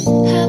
us.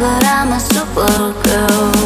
But I'm a supergirl.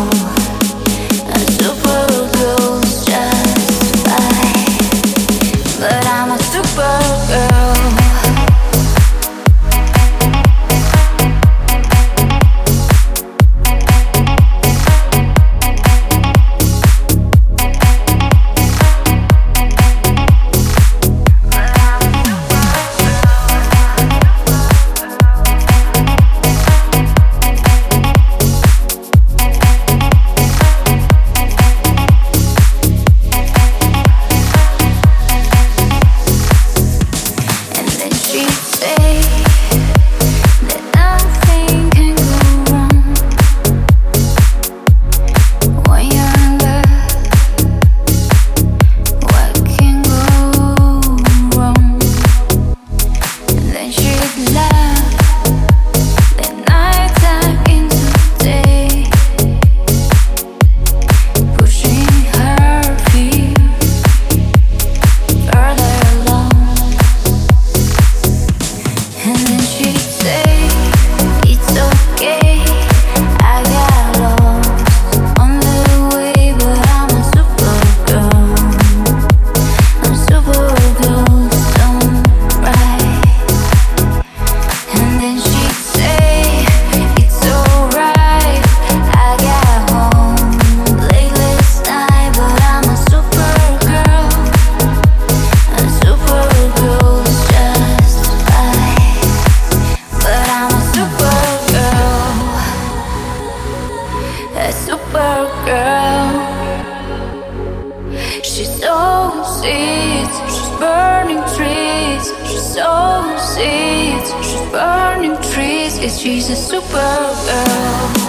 She's a supergirl.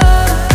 love.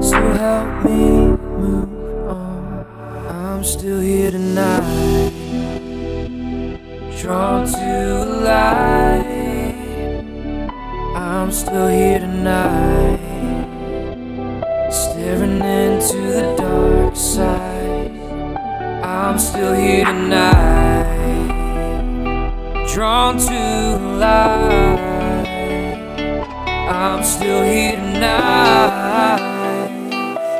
So help me move on. I'm still here tonight, drawn to the light. I'm still here tonight, staring into the dark side. I'm still here tonight, drawn to the light. I'm still here tonight,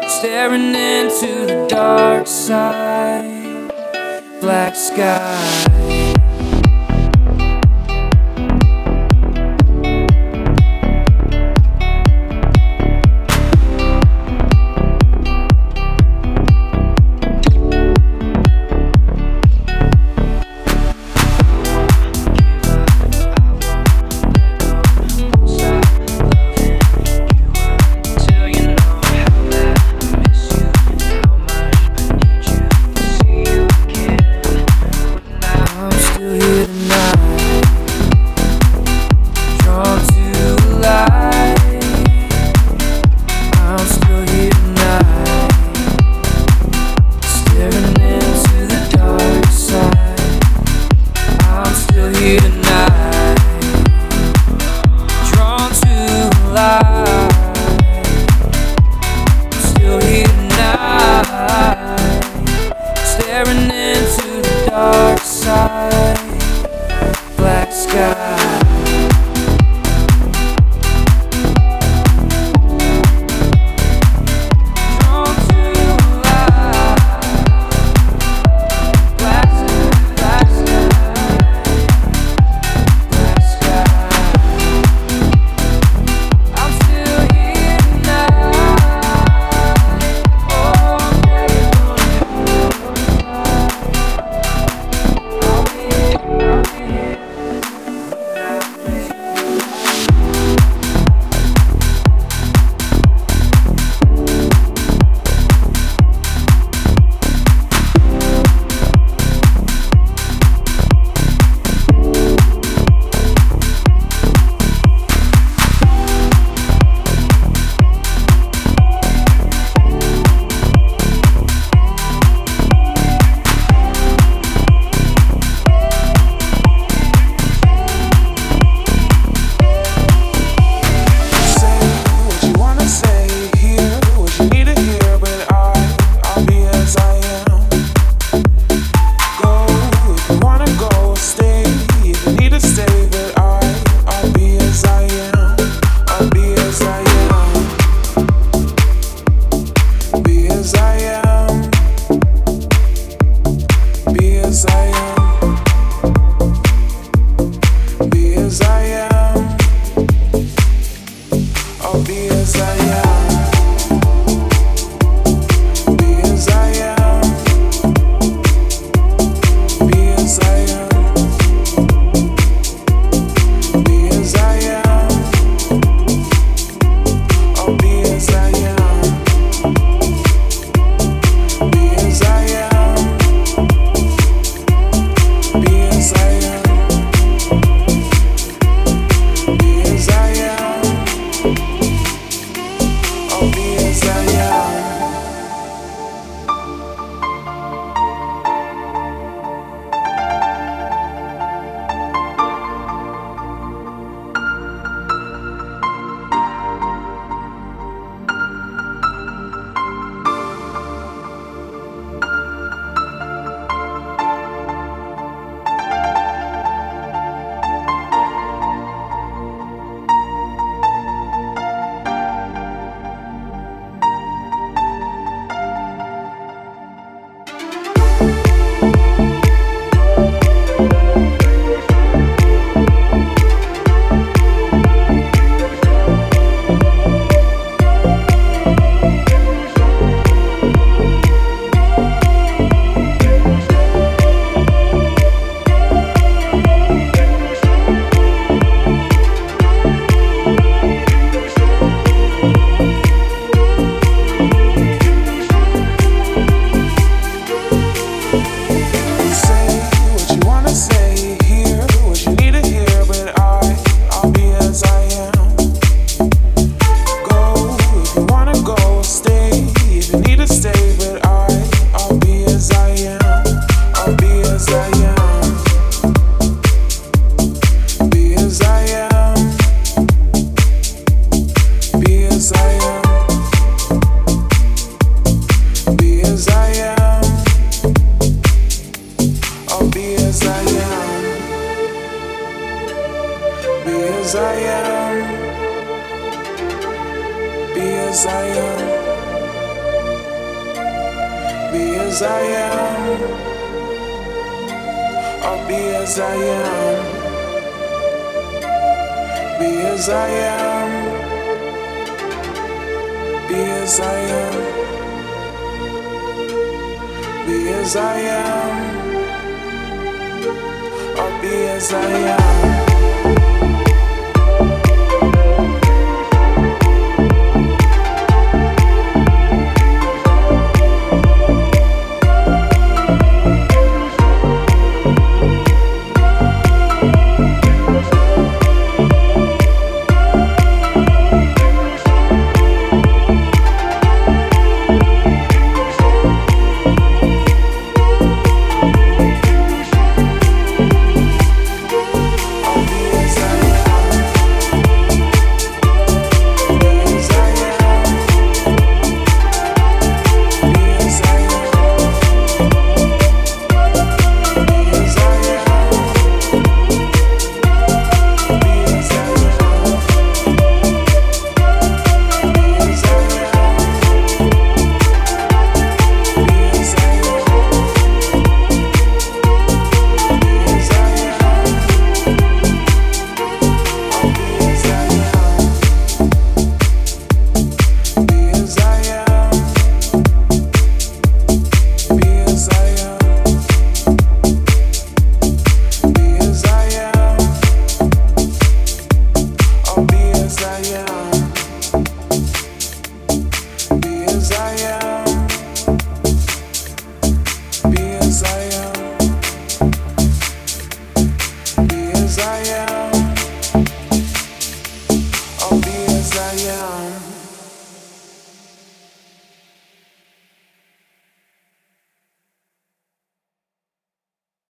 staring into the dark side, black sky. Be as I am. Be as I am. I'll be as I am.